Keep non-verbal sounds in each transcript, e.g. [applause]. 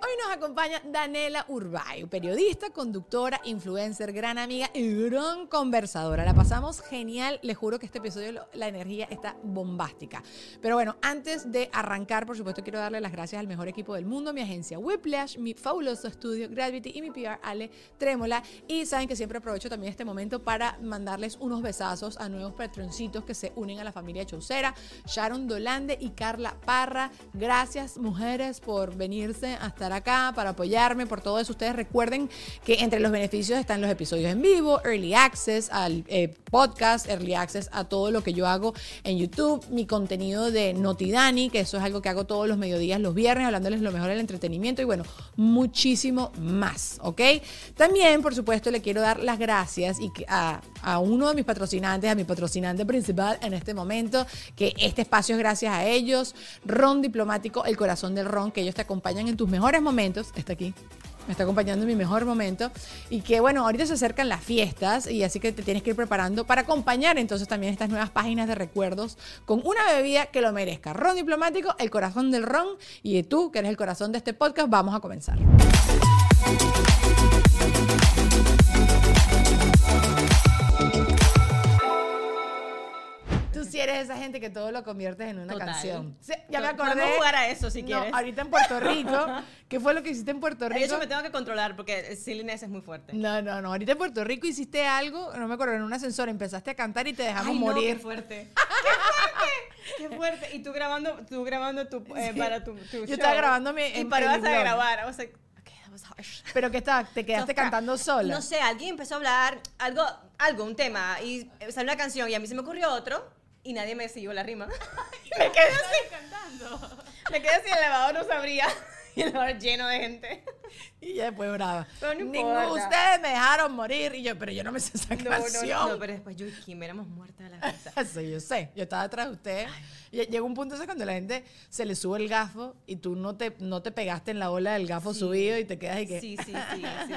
Hoy nos acompaña Danela Urbay, periodista, conductora, influencer, gran amiga y gran conversadora. La pasamos genial, les juro que este episodio la energía está bombástica. Pero bueno, antes de arrancar, por supuesto, quiero darle las gracias al mejor equipo del mundo, mi agencia Whiplash, mi fabuloso estudio Gravity y mi PR Ale Trémola. Y saben que siempre aprovecho también este momento para mandarles unos besazos a nuevos patroncitos que se unen a la familia Chaucera, Sharon Dolande y Carla Parra. Gracias, mujeres, por venirse hasta acá, para apoyarme, por todo eso. Ustedes recuerden que entre los beneficios están los episodios en vivo, early access al eh, podcast, early access a todo lo que yo hago en YouTube, mi contenido de Notidani, que eso es algo que hago todos los mediodías, los viernes, hablándoles lo mejor del entretenimiento y bueno, muchísimo más, ¿ok? También, por supuesto, le quiero dar las gracias y a, a uno de mis patrocinantes, a mi patrocinante principal en este momento, que este espacio es gracias a ellos, Ron Diplomático, el corazón del Ron, que ellos te acompañan en tus mejores momentos, está aquí, me está acompañando en mi mejor momento y que bueno, ahorita se acercan las fiestas y así que te tienes que ir preparando para acompañar entonces también estas nuevas páginas de recuerdos con una bebida que lo merezca. Ron diplomático, el corazón del ron y tú, que eres el corazón de este podcast, vamos a comenzar. Gente que todo lo conviertes en una Total. canción. Sí, ya me acordé. jugar a eso si No, quieres. ahorita en Puerto Rico. [laughs] ¿Qué fue lo que hiciste en Puerto De Rico? hecho, me tengo que controlar porque silliness es muy fuerte. No, no, no. Ahorita en Puerto Rico hiciste algo, no me acuerdo, en un ascensor empezaste a cantar y te dejamos Ay, no, morir. qué fuerte. ¡Qué [laughs] fuerte! ¡Qué fuerte! Y tú grabando, tú grabando tu, eh, Sí. para tu, tu Yo show. estaba grabando mi- Y parabas a grabar. Was harsh. Pero que estaba, te quedaste cantando sola. No sé, alguien empezó a hablar algo, algo, un tema, y salió una canción, y a mí se me ocurrió otro, y nadie me siguió la rima. [laughs] Me quedé así cantando. Me quedé así, el elevador no sabría. [laughs] Y el elevador lleno de gente. [laughs] Y ya después brava. Pero no Ninguno ustedes me dejaron morir. Y yo, pero yo no me sé esa No, canción. no, no, pero después yo y Kim éramos muertas de la [laughs] risa. Sí, yo sé. Yo estaba atrás de ustedes. Y llega un punto ese cuando la gente se le sube el gafo y tú no te, no te pegaste en la ola del gafo Sí. subido y te quedas y que... Sí, sí, sí, sí,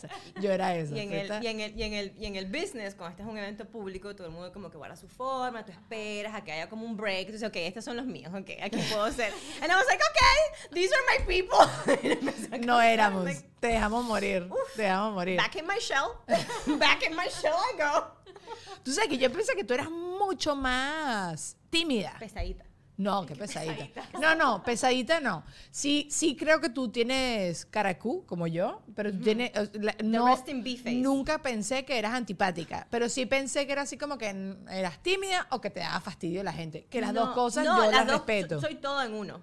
sí. [laughs] Yo era esa. Y en, el, y, en el, y, en el, y en el business, cuando este es un evento público, todo el mundo como que guarda su forma, tú esperas a que haya como un break, tú dices, ok, estos son los míos, ok, aquí puedo ser. And I was like, okay, these are my people. No éramos. Te dejamos morir. Te dejamos morir. Back in my shell. [laughs] Back in my shell I go. Tú sabes que yo pensé que tú eras mucho más tímida. Pesadita. No, qué pesadita. No, no, pesadita no. Sí, sí creo que tú tienes caracú, como yo, pero tú tienes... la- no. Nunca pensé que eras antipática, pero sí pensé que era así como que eras tímida o que te daba fastidio la gente. Que las dos No, cosas no, yo las, dos, respeto. Soy todo en uno.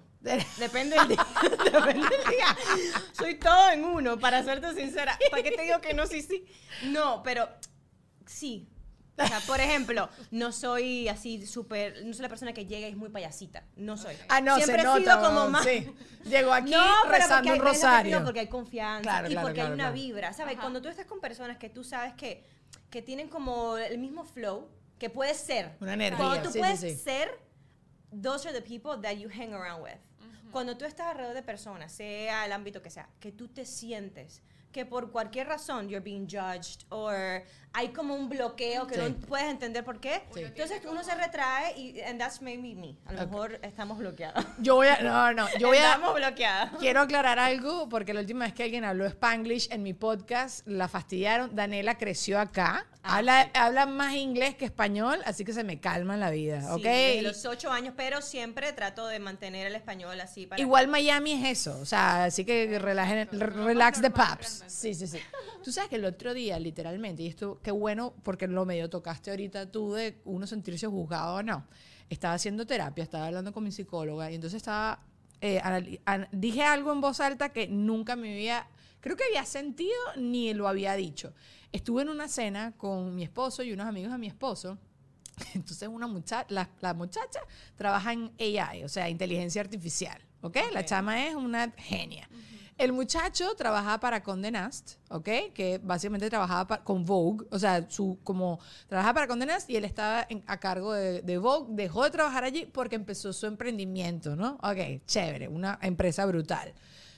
Depende del día. [laughs] Depende del día. Soy todo en uno, para serte sincera. ¿Para qué te digo que no, sí, sí? No, pero sí. O sea, por ejemplo, no soy así súper, no soy la persona que llega y es muy payasita. No soy. Ah, no, Siempre se he sido nota. como más. Sí. Llegó aquí No, pero rezando porque un hay- ¿ves lo que te rosario. Porque hay confianza Claro, y claro, porque claro, hay una claro. vibra, ¿sabes? Cuando tú estás con personas que tú sabes que, que tienen como el mismo flow, que puedes ser. Una energía, Cuando tú sí, sí, puedes sí. ser those are the people that you hang around with. Cuando tú estás alrededor de personas, sea el ámbito que sea, que tú te sientes que por cualquier razón you're being judged or hay como un bloqueo que Sí. no puedes entender por qué. Sí. Entonces uno se retrae y and that's maybe me. A lo Ok. mejor estamos bloqueados. Yo voy a, no, no, yo voy a, Estamos bloqueadas. Quiero aclarar algo porque la última vez que alguien habló Spanglish en mi podcast la fastidiaron. Daniela creció acá. Ah, habla, sí. habla más inglés que español, así que se me calma la vida, Sí, ¿ok? desde los ocho años, pero siempre trato de mantener el español así para Igual Miami es eso, o sea, así que relajen, más relax the normal, paps. Sí, sí, sí. [laughs] Tú sabes que el otro día, literalmente, y esto qué bueno porque lo medio tocaste ahorita tú de uno sentirse juzgado o no. Estaba haciendo terapia, estaba hablando con mi psicóloga y entonces estaba, eh, dije algo en voz alta que nunca me había, creo que había sentido ni lo había dicho. Estuve en una cena con mi esposo y unos amigos de mi esposo. [laughs] Entonces una muchacha, la, la muchacha trabaja en AI, o sea, inteligencia artificial, ¿ok? La Ok. chama es una genia. El muchacho trabajaba para Condé Nast, ¿ok? Que básicamente trabajaba pa- con Vogue, o sea, su, como trabajaba para Condé Nast y él estaba en- a cargo de, de Vogue, dejó de trabajar allí porque empezó su emprendimiento, ¿no? Ok, chévere, una empresa brutal.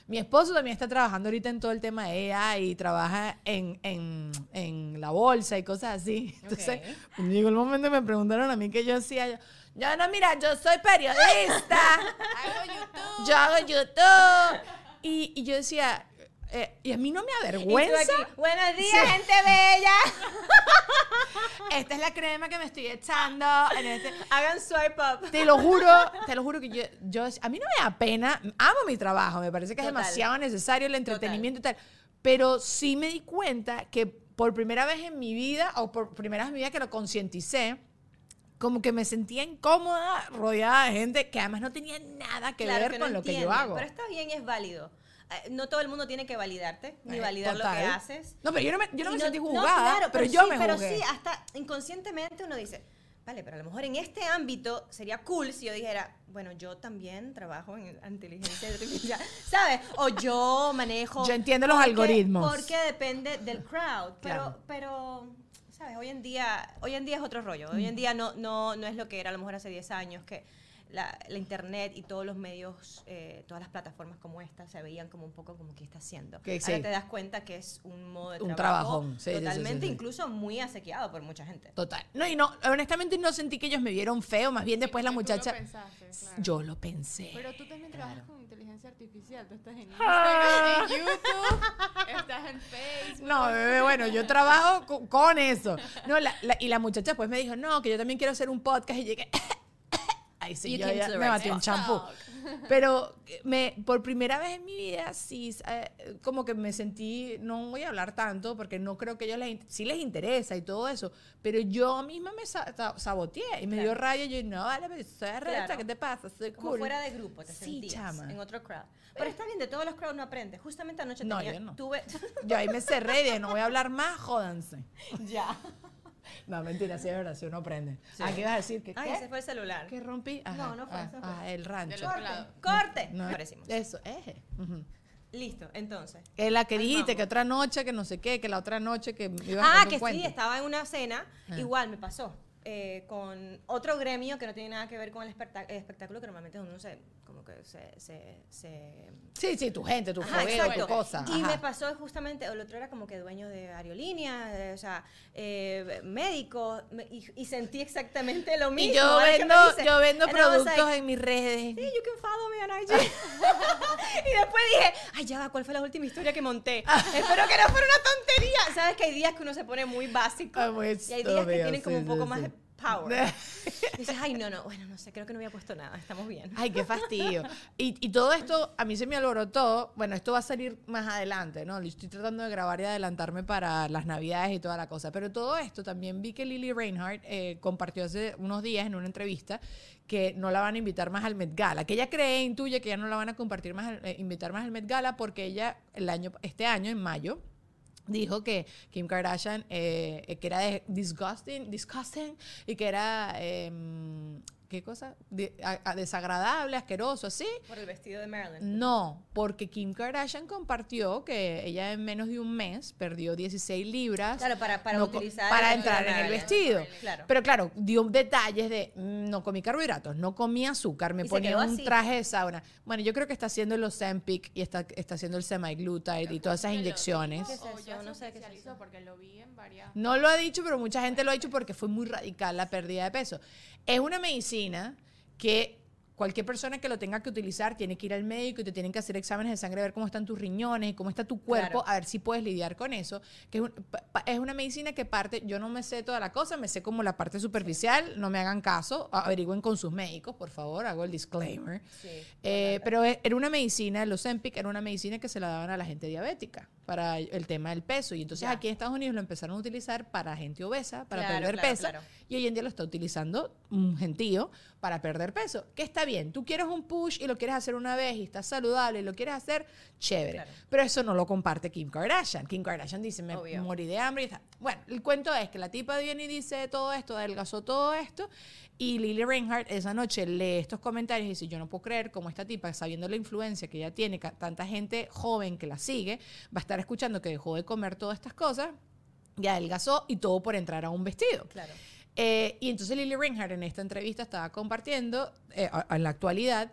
Mi esposo también está trabajando ahorita en todo el tema de AI y trabaja en, en, en la bolsa y cosas así. [laughs] Entonces, llegó el momento me preguntaron a mí que yo hacía. Yo, yo no, mira, yo soy periodista. [laughs] Hago YouTube. yo hago YouTube. Y, y yo decía, eh, y a mí no me avergüenza. Buenos días, gente bella. [laughs] Esta es la crema que me estoy echando. en este- Hagan swipe up. Te lo juro, te lo juro que yo, yo, a mí no me da pena, amo mi trabajo, me parece que es Total. demasiado necesario el entretenimiento y tal, pero sí me di cuenta que por primera vez en mi vida, o por primera vez en mi vida que lo concienticé, como que me sentía incómoda rodeada de gente que además no tenía nada que Claro ver que con lo que yo hago. Pero está bien, es válido. Eh, No todo el mundo tiene que validarte, ni Eh, validar lo que total. haces. No, pero yo no me, yo no me no- sentí juzgada, claro, pero, yo sí, me Pero juzgué. sí, hasta inconscientemente uno dice, vale, pero a lo mejor en este ámbito sería cool si yo dijera, bueno, yo también trabajo en inteligencia artificial, [laughs] ¿sabes? O yo manejo... Yo entiendo los porque- algoritmos. Porque depende del crowd, pero... Claro. pero ¿Sabes? Hoy en día, hoy en día es otro rollo. Hoy Mm. en día no, no, no es lo que era a lo mejor hace 10 años, que la, la internet y todos los medios, eh, todas las plataformas como esta se veían como un poco como que está haciendo. Que Ahora sí. te das cuenta que es un modo de Un trabajo trabajón. Sí, sí, sí, sí, totalmente, sí. incluso muy asequiado por mucha gente. Total. No, y no, honestamente no sentí que ellos me vieron feo, más bien después la Porque tú lo muchacha... pensaste, claro. Yo lo pensé. Pero tú también trabajas con inteligencia artificial. Tú estás en Ah. Instagram, en YouTube, estás en Facebook. No, bebé, bueno, yo trabajo co- con, eso. No, la- la- y la muchacha pues me dijo, no, que yo también quiero hacer un podcast y llegué... [laughs] Ay, sí, yo ya me batí un champú. [laughs] Pero me, por primera vez en mi vida, sí, eh, como que me sentí, no voy a hablar tanto porque no creo que ellos les, sí les interesa y todo eso, pero yo misma me sa- sa- saboteé y me dio Claro. raya y yo, no, vale, pero soy arrecha, Claro. ¿qué te pasa? Soy Como cool. fuera de grupo te Sí, sentías chama. en otro crowd. Pero está bien, de todos los crowds no aprendes. Justamente anoche No, tenía, yo no. tuve... Yo ahí me cerré y dije, no voy a hablar más, jódanse. [laughs] ya. No, mentira, sí es verdad, si uno aprende. Sí. Ah, ¿qué ibas a decir? ¿Que Ay, qué? ese fue el celular. ¿Qué rompí? No, no fue, ah, eso fue. ah, el rancho. Lado. ¡Corte! No, Parecimos. eso, eje. Listo, entonces. Es la que dijiste, que otra noche, que no sé qué, que la otra noche que me ibas a Ah, que sí, estaba en una cena, Ah. igual me pasó, eh, con otro gremio que no tiene nada que ver con el el espectáculo, que normalmente uno se, como que se, se, se- Sí, sí, tu gente, tu fogueo, tu cosa. Y ajá. me pasó justamente, el otro era como que dueño de aerolíneas, de- o sea, eh, médico, me- y, y sentí exactamente lo mismo. Y yo vendo, dice, yo vendo productos like, en mis redes. Sí, you can follow me on IG. [laughs] y después dije, ay, ya va, ¿cuál fue la última historia que monté? Espero que no fuera una tontería. Sabes que hay días que uno se pone muy básico. Ah, y hay días que tienen como un poco sí, más de power. [laughs] Y dices, ay, no, no, bueno, no sé, creo que no había puesto nada, estamos bien. Ay, qué fastidio. Y, y todo esto a mí se me alborotó. Bueno, esto va a salir más adelante, ¿no? Estoy tratando de grabar y adelantarme para las navidades y toda la cosa. Pero todo esto también vi que Lily Reinhardt eh, compartió hace unos días en una entrevista que no la van a invitar más al Met Gala. Que ella cree, intuye que ya no la van a compartir más, eh, invitar más al Met Gala porque ella el año, este año, en mayo, dijo que Kim Kardashian eh, que era disgusting, disgusting y que era em, ¿qué cosa? De- a- a- desagradable, asqueroso, así. Por el vestido de Marilyn. No, porque Kim Kardashian compartió que ella en menos de un mes perdió 16 libras. Claro, para- para no co- utilizar para el entrar en el vestido. Claro. Pero claro, dio detalles de mm, no comí carbohidratos, no comí azúcar, me Y ponía un así. traje de sauna. Bueno, yo creo que está haciendo los Zempic y está, está haciendo el semaglutide y todas esas ¿Que lo inyecciones. dijo ¿Qué es o eso? ya se No sé qué es oficializó? eso. Porque lo vi en varias... No lo ha dicho, pero mucha gente lo ha dicho porque fue muy radical la pérdida de peso. Es una medicina que cualquier persona que lo tenga que utilizar tiene que ir al médico y te tienen que hacer exámenes de sangre, a ver cómo están tus riñones y cómo está tu cuerpo, Claro. a ver si puedes lidiar con eso. Que es, un- una medicina que parte, yo no me sé toda la cosa, me sé como la parte superficial, no me hagan caso, averigüen con sus médicos, por favor, hago el disclaimer. Sí. Eh, pero es- era una medicina, los Ozempic era una medicina que se la daban a la gente diabética para el tema del peso. Y entonces Ya. aquí en Estados Unidos lo empezaron a utilizar para gente obesa, para Claro, perder claro, peso. claro. Y hoy en día lo está utilizando un gentío para perder peso. Que está bien. Tú quieres un push y lo quieres hacer una vez y estás saludable y lo quieres hacer, chévere. Pero eso no lo comparte Kim Kardashian. Kim Kardashian dice, me Obvio. morí de hambre y está. Bueno, el cuento es que la tipa viene y dice todo esto, adelgazó todo esto. Y Lily Reinhardt esa noche lee estos comentarios y dice, yo no puedo creer cómo esta tipa, sabiendo la influencia que ella tiene, tanta gente joven que la sigue, va a estar escuchando que dejó de comer todas estas cosas y adelgazó y todo por entrar a un vestido. Claro. Eh, y entonces Lily Reinhardt en esta entrevista estaba compartiendo, eh, en la actualidad,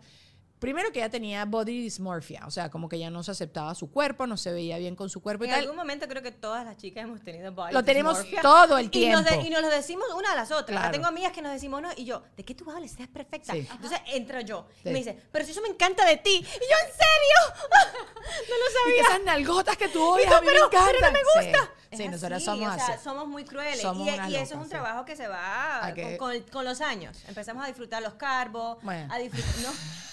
primero que ella tenía body dysmorphia, o sea, como que ella no se aceptaba su cuerpo, no se veía bien con su cuerpo y En tal. algún momento creo que todas las chicas hemos tenido body Lo tenemos dysmorphia. todo el Y nos, de- tiempo. y nos lo decimos una a las otras. Claro. Tengo amigas que nos decimos, no, y yo, ¿de qué tú hablas? Estás perfecta. Sí. Entonces entra yo Sí. y me dice, pero si eso me encanta de ti. Y yo, ¿en serio? [laughs] no lo Y sabía. esas nalgotas que tú odias, Dijo, a mí pero- me encantan. pero no me gusta. Sí, sí, Es nosotras así, somos o sea, así. somos muy crueles. Somos y, y eso es un trabajo que se va con, con- con los años. Empezamos a disfrutar los carbos, Bueno. a disfrutar... ¿no? [laughs]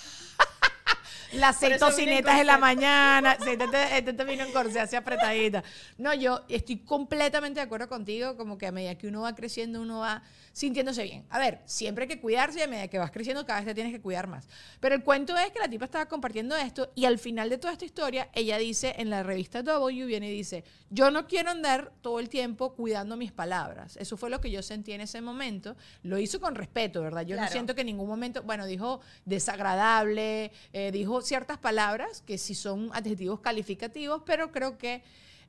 Las seis vine en tocinetas en la mañana. Sí, este, te- este te vino en corset, así apretadita. No, yo estoy completamente de acuerdo contigo, como que a medida que uno va creciendo, uno va sintiéndose bien. A ver, siempre hay que cuidarse y a medida que vas creciendo, cada vez te tienes que cuidar más. Pero el cuento es que la tipa estaba compartiendo esto y al final de toda esta historia, ella dice en la revista W, viene y dice, yo no quiero andar todo el tiempo cuidando mis palabras. Eso fue lo que yo sentí en ese momento. Lo hizo con respeto, ¿verdad? Yo no Claro. siento que en ningún momento, bueno, dijo desagradable, eh, dijo ciertas palabras que sí son adjetivos calificativos, pero creo que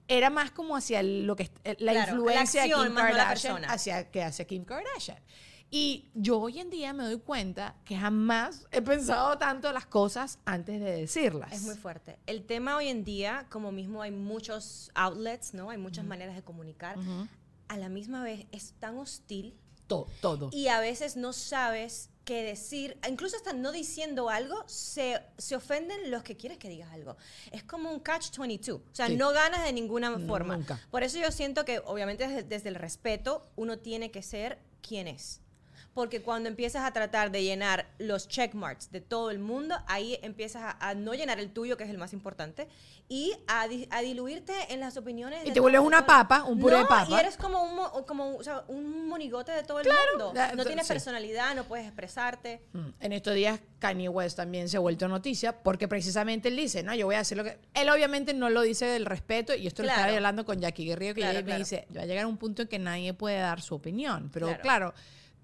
era más como hacia lo que eh, la Claro, la influencia de acción, Kim no la Kardashian hacia que hacia Kim Kardashian. Y yo hoy en día me doy cuenta que jamás he pensado tanto las cosas antes de decirlas. Es muy fuerte. El tema hoy en día, como mismo hay muchos outlets, ¿no? Hay muchas maneras de comunicar. A la misma vez es tan hostil To- todo. y a veces no sabes qué decir. Incluso hasta no diciendo algo, se, se ofenden los que quieres que digas algo. Es como un catch-22. O sea, Sí. no ganas de ninguna forma. nunca. Por eso yo siento que, obviamente, desde, desde el respeto, uno tiene que ser quien es. Porque cuando empiezas a tratar de llenar los checkmarks de todo el mundo, ahí empiezas a, a no llenar el tuyo, que es el más importante, y a, di- a diluirte en las opiniones. Y de te vuelves de una papa, un puré de No, papa. Y eres como un, mo- como, o sea, un monigote de todo el mundo. Ya, No tienes sí. personalidad, no puedes expresarte. Mm. En estos días Kanye West también se ha vuelto noticia porque precisamente él dice, no, yo voy a hacer lo que... Él obviamente no lo dice del respeto y esto lo Claro. estaba hablando con Jackie Guerrero que Claro, ella me claro. dice, va a llegar a un punto en que nadie puede dar su opinión, pero Claro.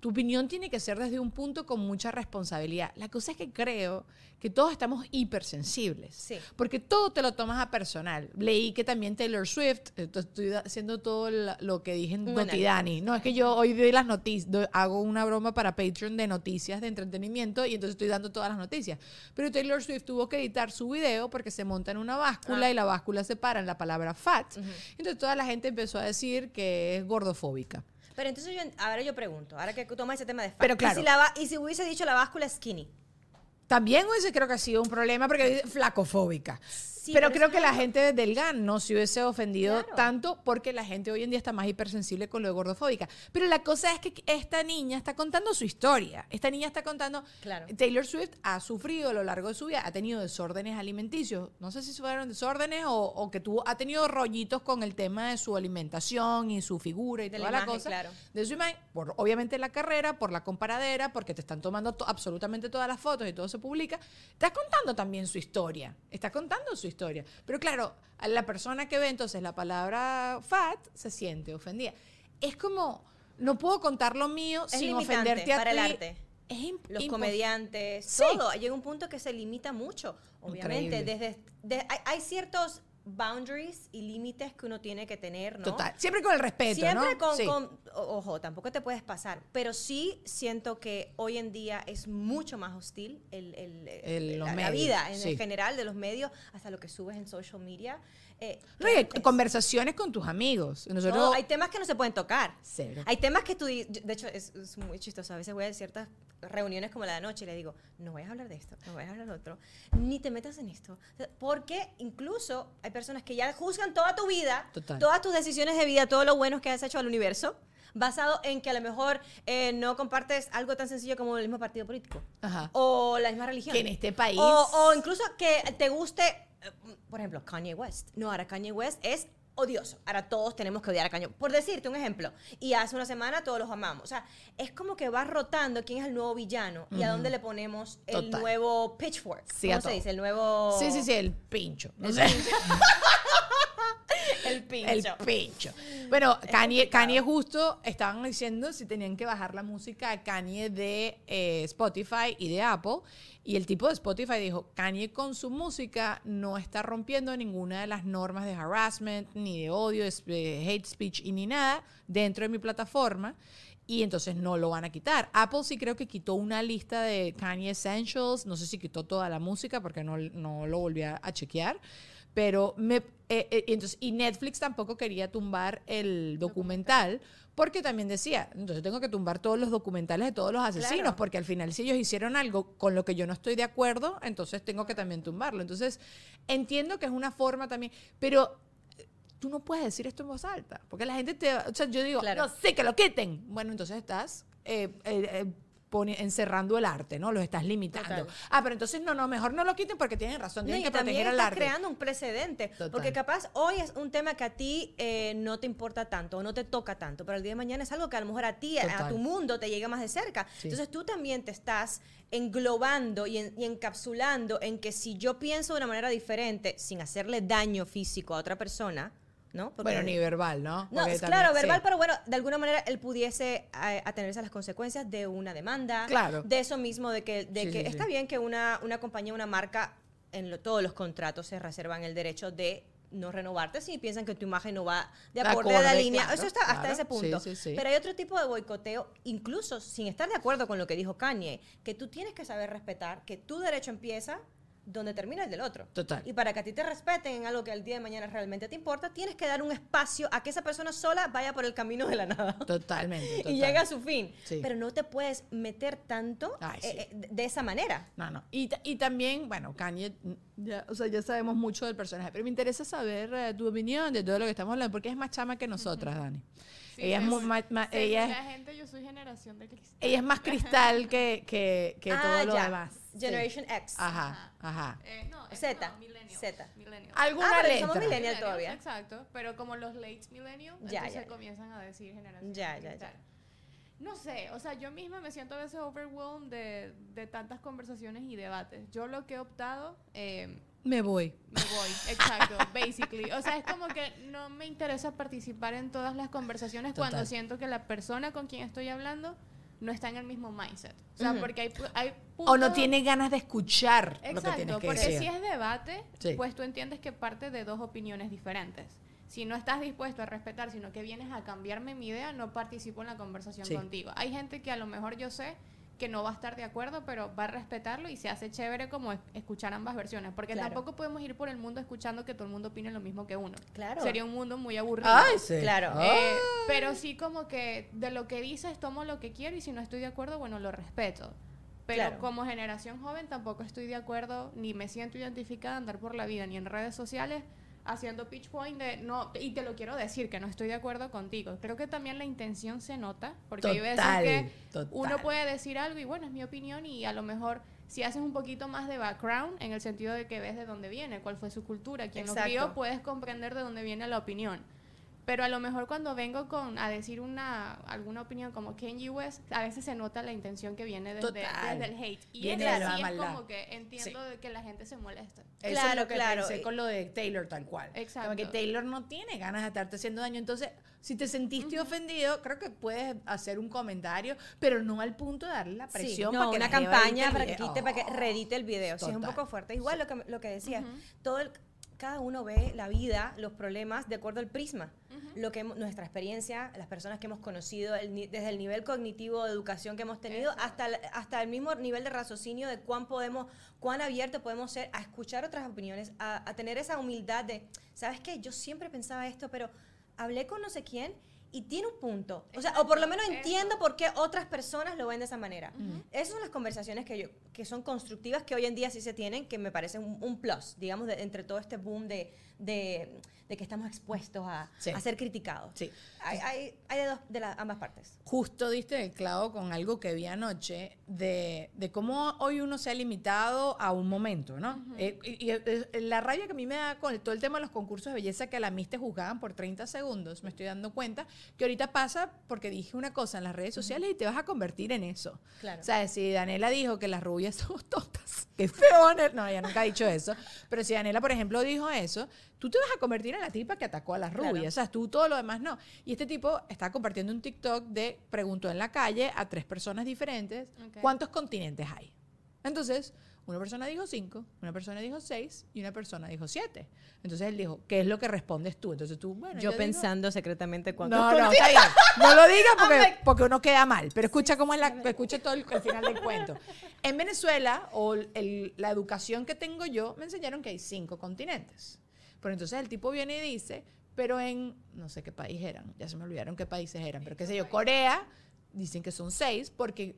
Tu opinión tiene que ser desde un punto con mucha responsabilidad. La cosa es que creo que todos estamos hipersensibles. Sí. Porque todo te lo tomas a personal. Leí que también Taylor Swift, eh, to- estoy haciendo todo lo que dije en Notidani. No, es que yo hoy doy las noticias, hago una broma para Patreon de noticias de entretenimiento y entonces estoy dando todas las noticias. Pero Taylor Swift tuvo que editar su video porque se monta en una báscula Ah. y la báscula se para en la palabra fat. Entonces toda la gente empezó a decir que es gordofóbica. Pero entonces yo, ahora yo pregunto, ahora que toma ese tema de fat, Pero ¿y claro. si, la y si hubiese dicho la báscula skinny. También ese creo que ha sido un problema porque dice flacofóbica. Sí, pero creo que la gente del GAN no se hubiese ofendido Claro. tanto porque la gente hoy en día está más hipersensible con lo de gordofóbica. Pero la cosa es que esta niña está contando su historia. Esta niña está contando. Claro. Taylor Swift ha sufrido a lo largo de su vida, ha tenido desórdenes alimenticios. No sé si fueron desórdenes o, o que tuvo, ha tenido rollitos con el tema de su alimentación y su figura y De toda la cosa. claro. De su imagen, por obviamente la carrera, por la comparadera, porque te están tomando to- absolutamente todas las fotos y todo se publica. Estás contando también su historia. Está contando su historia. Pero claro, a la persona que ve entonces la palabra fat se siente ofendida. Es como, no puedo contar lo mío Es sin ofenderte a para el arte. Es los comediantes, Sí. todo. Llega un punto que se limita mucho. Obviamente, Increíble. desde de- hay, hay ciertos boundaries y límites que uno tiene que tener, ¿no? Total. Siempre con el respeto, Siempre ¿no? con, Sí. con- o- ojo, tampoco te puedes pasar, pero sí siento que hoy en día es mucho más hostil el, el- la, vida en sí. general de los medios, hasta lo que subes en social media. Eh, No, conversaciones con tus amigos. Nosotros, no, hay temas que no se pueden tocar. Cero. Hay temas que tú, de hecho, es, es muy chistoso. A veces voy a ciertas reuniones como la de anoche y le digo, no vayas a hablar de esto, no vayas a hablar de otro, ni te metas en esto. Porque incluso hay personas que ya juzgan toda tu vida, Total. todas tus decisiones de vida, todo lo bueno que has hecho al universo, basado en que a lo mejor eh, no compartes algo tan sencillo como el mismo partido político. Ajá. O la misma religión. Que en este país- O, o incluso que te guste, por ejemplo, Kanye West. No, ahora Kanye West es odioso. Ahora todos tenemos que odiar a Kanye. Por decirte un ejemplo. Y hace una semana todos los amamos. O sea, es como que va rotando quién es el nuevo villano y a dónde le ponemos el Total. nuevo pitchfork. Sí, ¿Cómo se todo. dice? El nuevo... Sí, sí, sí, el pincho. No El sé. [laughs] El pincho. El pincho. Bueno, Kanye, complicado. Kanye justo estaban diciendo si tenían que bajar la música a Kanye de eh, Spotify y de Apple. Y el tipo de Spotify dijo, Kanye con su música no está rompiendo ninguna de las normas de harassment, ni de odio, de hate speech y ni nada dentro de mi plataforma. Y entonces no lo van a quitar. Apple sí creo que quitó una lista de Kanye Essentials. No sé si quitó toda la música porque no, no lo volví a chequear. Pero me, eh, eh, y entonces, y Netflix tampoco quería tumbar el documental porque también decía, entonces tengo que tumbar todos los documentales de todos los asesinos Claro. porque al final si ellos hicieron algo con lo que yo no estoy de acuerdo, entonces tengo que también tumbarlo. Entonces entiendo que es una forma también, pero eh, tú no puedes decir esto en voz alta porque la gente te, o sea, yo digo, Claro. no, sí, que lo quiten. Bueno, entonces estás eh, eh, encerrando el arte, ¿no? Los estás limitando. Total. Ah, pero entonces no, no, mejor no lo quiten porque tienen razón, No, tienen y que también proteger al estás arte. creando un precedente. Total. Porque capaz hoy es un tema que a ti eh, no te importa tanto o no te toca tanto, pero el día de mañana es algo que a lo mejor a ti, a, tu mundo, te llega más de cerca. Sí. Entonces tú también te estás englobando y, en- y encapsulando en que si yo pienso de una manera diferente, sin hacerle daño físico a otra persona, ¿no? Porque- Bueno, ni verbal, ¿no? no, también- claro, sí. verbal, pero bueno, de alguna manera él pudiese eh, atenerse a las consecuencias de una demanda. Claro. De eso mismo, de que, de Sí, que sí, está bien que una, una compañía, una marca, en lo- todos los contratos se reservan el derecho de no renovarte si piensan que tu imagen no va de acorde a la línea. claro, Eso está hasta claro. ese punto. Sí, sí, sí. Pero hay otro tipo de boicoteo, incluso sin estar de acuerdo con lo que dijo Kanye, que tú tienes que saber respetar que tu derecho empieza donde termina el del otro. Total. Y para que a ti te respeten en algo que el día de mañana realmente te importa, tienes que dar un espacio a que esa persona sola vaya por el camino de la nada. Totalmente. [laughs] total. Y llegue a su fin. Sí. Pero no te puedes meter tanto Ay, sí. eh, eh, de- esa manera. No, no. Y, y también, bueno, Kanye, ya, o sea, ya sabemos mucho del personaje, pero me interesa saber eh, tu opinión de todo lo que estamos hablando, porque es más chama que nosotras, Dani. Sí, ella, es según ella, la es, gente, yo soy generación de cristal. ella es más cristal que, que, que Ah, todo lo ya. demás. Sí. Generation X. Ajá, ajá. Eh, no, eh, Z, no, millennials, Z. millennials. ¿Alguna Ah, pero letra? somos millennials. Todavía. Exacto, pero como los late millennials, Ya, entonces ya. comienzan a decir generación Ya, de ya, cristal. No sé, o sea, yo misma me siento a veces overwhelmed de, de tantas conversaciones y debates. Yo lo que he optado, eh, Me voy. me voy, exacto, basically. O sea, es como que no me interesa participar en todas las conversaciones cuando siento que la persona con quien estoy hablando no está en el mismo mindset. O sea, porque hay, hay O no tiene ganas de escuchar lo que Exacto, tienes que porque decir. si es debate, Sí. pues tú entiendes que parte de dos opiniones diferentes. Si no estás dispuesto a respetar, sino que vienes a cambiarme mi idea, no participo en la conversación Sí. contigo. Hay gente que a lo mejor yo sé que no va a estar de acuerdo, pero va a respetarlo y se hace chévere como es- escuchar ambas versiones, porque Claro. tampoco podemos ir por el mundo escuchando que todo el mundo opine lo mismo que uno. Claro. Sería un mundo muy aburrido. Ay, sí. Claro. Ay. Eh, pero sí como que de lo que dices tomo lo que quiero y si no estoy de acuerdo, bueno, lo respeto. Pero Claro. como generación joven tampoco estoy de acuerdo ni me siento identificada a andar por la vida ni en redes sociales haciendo pitch point de no y te lo quiero decir que no estoy de acuerdo contigo. Creo que también la intención se nota porque hay veces Total, que total. uno puede decir algo y bueno, es mi opinión y a lo mejor si haces un poquito más de background en el sentido de que ves de dónde viene, cuál fue su cultura, quién lo crió, puedes comprender de dónde viene la opinión. Pero a lo mejor cuando vengo con a decir una alguna opinión como Kanye West, a veces se nota la intención que viene desde, desde el hate. Y Viene eso de la sí es maldad. como que entiendo de que la gente se molesta. Eso Claro, es lo que claro. pensé con lo de Taylor tal cual. Exacto. Como que Taylor no tiene ganas de estarte haciendo daño. Entonces, si te sentiste ofendido, creo que puedes hacer un comentario, pero no al punto de darle la Sí, presión no, para que una la campaña para que video. quite, para que reedite el video. Sí, es un poco fuerte. Igual lo que, lo que decía, todo el- cada uno ve la vida, los problemas de acuerdo al prisma. Lo que nuestra experiencia, las personas que hemos conocido, el desde el nivel cognitivo de educación que hemos tenido hasta el, hasta el mismo nivel de raciocinio de cuán podemos, cuán abierto podemos ser a escuchar otras opiniones, a, a tener esa humildad de, ¿sabes qué? Yo siempre pensaba esto, pero hablé con no sé quién y tiene un punto. O sea, o por lo menos entiendo por qué otras personas lo ven de esa manera. Esas son las conversaciones que yo que son constructivas que hoy en día sí se tienen, que me parecen un, un plus, digamos, de- entre todo este boom de, de, de que estamos expuestos a, Sí. a ser criticados. Sí. Hay, hay, hay de, dos- de las ambas partes. Justo diste el clavo con algo que vi anoche de, de cómo hoy uno se ha limitado a un momento, ¿no? Eh, y, y, eh, la rabia que a mí me da con todo el tema de los concursos de belleza que a la Miss te juzgaban por 30 segundos, me estoy dando cuenta que ahorita pasa porque dije una cosa en las redes sociales y te vas a convertir en eso. Claro. O sea, si Daniela dijo que las rubias [laughs] somos tontas, qué feo, no, ella nunca ha dicho eso, pero si Daniela, por ejemplo, dijo eso, tú te vas a convertir en la tipa que atacó a las Claro. rubias, o sea, tú todo lo demás no. Y este tipo está compartiendo un TikTok de preguntó en la calle a tres personas diferentes cuántos continentes hay. Entonces, una persona dijo cinco, una persona dijo seis y una persona dijo siete. Entonces él dijo, ¿qué es lo que respondes tú? Entonces tú, bueno, yo pensando secretamente cuánto. no, no, está bien. No lo digas porque, porque uno queda mal. Pero escucha cómo es la, escucha todo el, el final del cuento. En Venezuela, o el- la educación que tengo yo, me enseñaron que hay cinco continentes. Pero entonces el tipo viene y dice, pero en, no sé qué país eran, ya se me olvidaron qué países eran, pero qué sé yo, Corea, dicen que son seis porque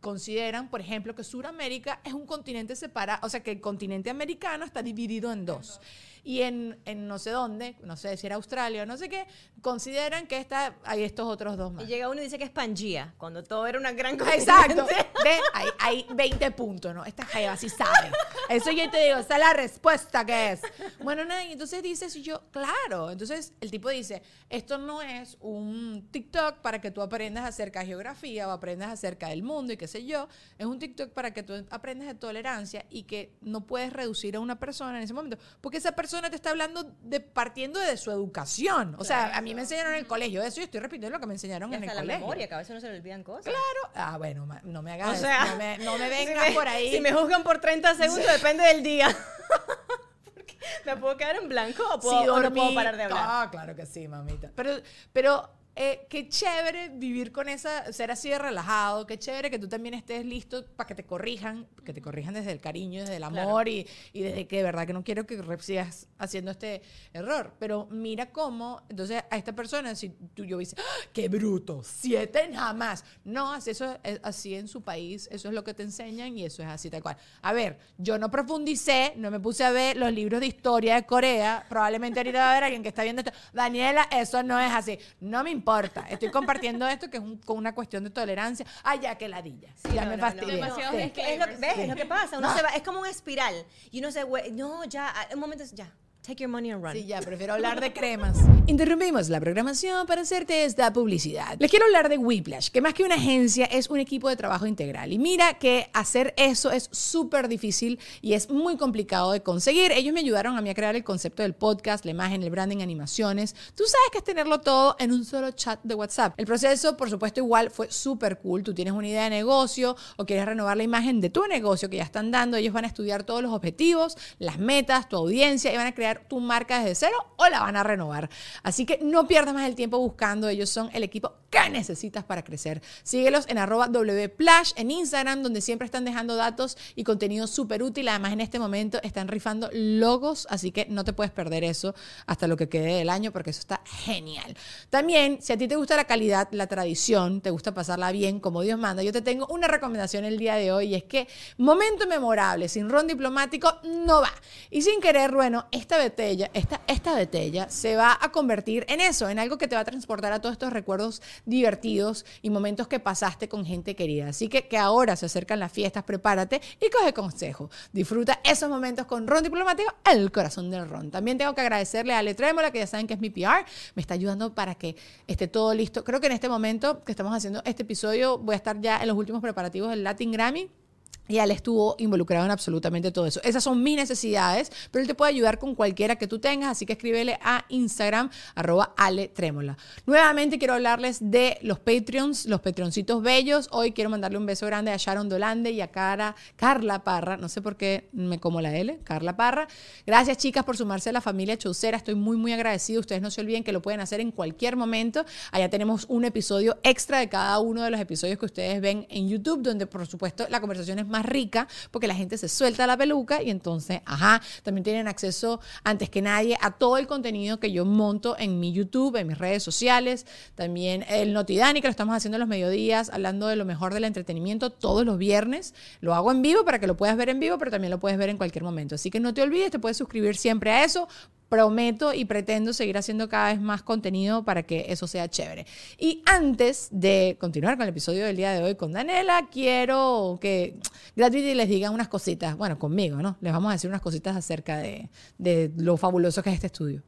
consideran, por ejemplo, que Sudamérica es un continente separado, o sea, que el continente americano está dividido en dos. Y en, en no sé dónde, no sé si era Australia o no sé qué, consideran que está, hay estos otros dos más. Y llega uno y dice que es Pangea, cuando todo era una gran [laughs] Exacto. continente. ¿Ves? Hay, hay 20 puntos, ¿no? Esta jeva sí sabe. Eso yo te digo, esa es la respuesta que es. Bueno, nada, y entonces dices, y yo, claro. Entonces el tipo dice, esto no es un TikTok para que tú aprendas acerca de geografía o aprendas acerca del mundo y qué sé yo. Es un TikTok para que tú aprendas de tolerancia y que no puedes reducir a una persona en ese momento. Porque esa persona te está hablando de partiendo de su educación. O sea, a mí me enseñaron en el colegio eso y estoy repitiendo lo que me enseñaron Y en el hasta la colegio. memoria, que a veces no se le olvidan cosas. Claro. Ah, bueno, no me O hagas, sea, no me, no me [laughs] si me- por ahí. Si me juzgan por 30 segundos, depende del día. [laughs] Me puedo quedar en blanco o, puedo, Sí, o no puedo parar de hablar. Ah, claro que sí, mamita. Pero, pero eh, qué chévere vivir con esa, ser así de relajado, qué chévere que tú también estés listo para que te corrijan, que te corrijan desde el cariño, desde el amor y, y desde que de verdad que no quiero que sigas haciendo este error. Pero mira cómo, entonces a esta persona, si tú yo dices, ¡Ah, qué bruto, siete nada más. No, eso es así en su país, eso es lo que te enseñan y eso es así tal cual. A ver, yo no profundicé, no me puse a ver los libros de historia de Corea, probablemente ahorita va a haber alguien que está viendo esto. Daniela, eso no es así. No me importa. Estoy compartiendo esto que es un- con una cuestión de tolerancia. Ah, ya que ladilla. ya no, me no, fastidié. no, Demasiado Sí. Es que es lo, ¿ves? Es lo que pasa. Uno se va, es como una espiral. Y uno se, güey, no, ya, a- un momento, ya. Take your money and run. Sí, ya, prefiero hablar de cremas. [laughs] Interrumpimos la programación para hacerte esta publicidad. Les quiero hablar de Whiplash, que más que una agencia es un equipo de trabajo integral. Y mira que hacer eso es súper difícil y es muy complicado de conseguir. Ellos me ayudaron a mí a crear el concepto del podcast, la imagen, el branding, animaciones. Tú sabes que es tenerlo todo en un solo chat de WhatsApp. El proceso, por supuesto, igual fue súper cool. Tú tienes una idea de negocio o quieres renovar la imagen de tu negocio que ya están dando. Ellos van a estudiar todos los objetivos, las metas, tu audiencia y van a crear tu marca desde cero o la van a renovar. Así que no pierdas más el tiempo buscando. Ellos son el equipo que necesitas para crecer. Síguelos en arroba wplash en Instagram, donde siempre están dejando datos y contenido súper útil. Además, en este momento están rifando logos, así que no te puedes perder eso hasta lo que quede del año, porque eso está genial. También, si a ti te gusta la calidad, la tradición, te gusta pasarla bien como Dios manda, yo te tengo una recomendación el día de hoy y es que momento memorable, sin ron diplomático, no va. Y sin querer, bueno, esta vez esta, esta se va a convertir en eso, en algo que te va a transportar a todos estos recuerdos divertidos y momentos que pasaste con gente querida. Así que que ahora se acercan las fiestas, prepárate y coge consejo. Disfruta esos momentos con Ron Diplomático, el corazón del Ron. También tengo que agradecerle a Ale Trémola, que ya saben que es mi PR, me está ayudando para que esté todo listo. Creo que en este momento que estamos haciendo este episodio voy a estar ya en los últimos preparativos del Latin Grammy. Y él estuvo involucrado en absolutamente todo eso. Esas son mis necesidades, pero él te puede ayudar con cualquiera que tú tengas, así que escríbele a Instagram, arroba Ale. Nuevamente quiero hablarles de los Patreons, los Patreoncitos bellos. Hoy quiero mandarle un beso grande a Sharon Dolande y a Cara, Carla Parra, no sé por qué me como la L, Carla Parra. Gracias chicas por sumarse a la familia Chaucera, estoy muy muy agradecido. Ustedes no se olviden que lo pueden hacer en cualquier momento. Allá tenemos un episodio extra de cada uno de los episodios que ustedes ven en YouTube, donde por supuesto la conversación es más rica porque la gente se suelta la peluca y entonces, ajá, también tienen acceso antes que nadie a todo el contenido que yo monto en mi YouTube, en mis redes sociales, también el Notidani que lo estamos haciendo los mediodías, hablando de lo mejor del entretenimiento todos los viernes. Lo hago en vivo para que lo puedas ver en vivo, pero también lo puedes ver en cualquier momento. Así que no te olvides, te puedes suscribir siempre a eso prometo y pretendo seguir haciendo cada vez más contenido para que eso sea chévere. Y antes de continuar con el episodio del día de hoy con Daniela, quiero que Gravity les diga unas cositas, bueno, conmigo, ¿no? Les vamos a decir unas cositas acerca de, de lo fabuloso que es este estudio.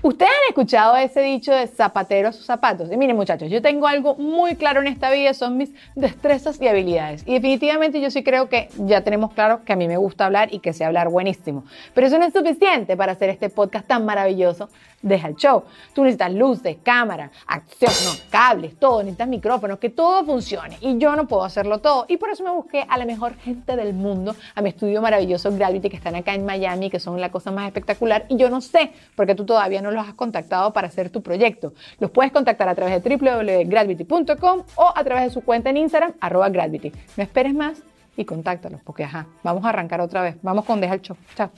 Ustedes han escuchado ese dicho de zapatero a sus zapatos. Y miren muchachos, yo tengo algo muy claro en esta vida, son mis destrezas y habilidades. Y definitivamente yo sí creo que ya tenemos claro que a mí me gusta hablar y que sé hablar buenísimo. Pero eso no es suficiente para hacer este podcast tan maravilloso. Deja el show. Tú necesitas luces, cámara, acción, cables, todo, necesitas micrófonos, que todo funcione. Y yo no puedo hacerlo todo. Y por eso me busqué a la mejor gente del mundo, a mi estudio maravilloso Gravity, que están acá en Miami, que son la cosa más espectacular. Y yo no sé, porque tú todavía no los has contactado para hacer tu proyecto. Los puedes contactar a través de www.gravity.com o a través de su cuenta en Instagram, arroba Gravity. No esperes más y contáctalos, porque ajá, vamos a arrancar otra vez. Vamos con Deja el Show. Chao.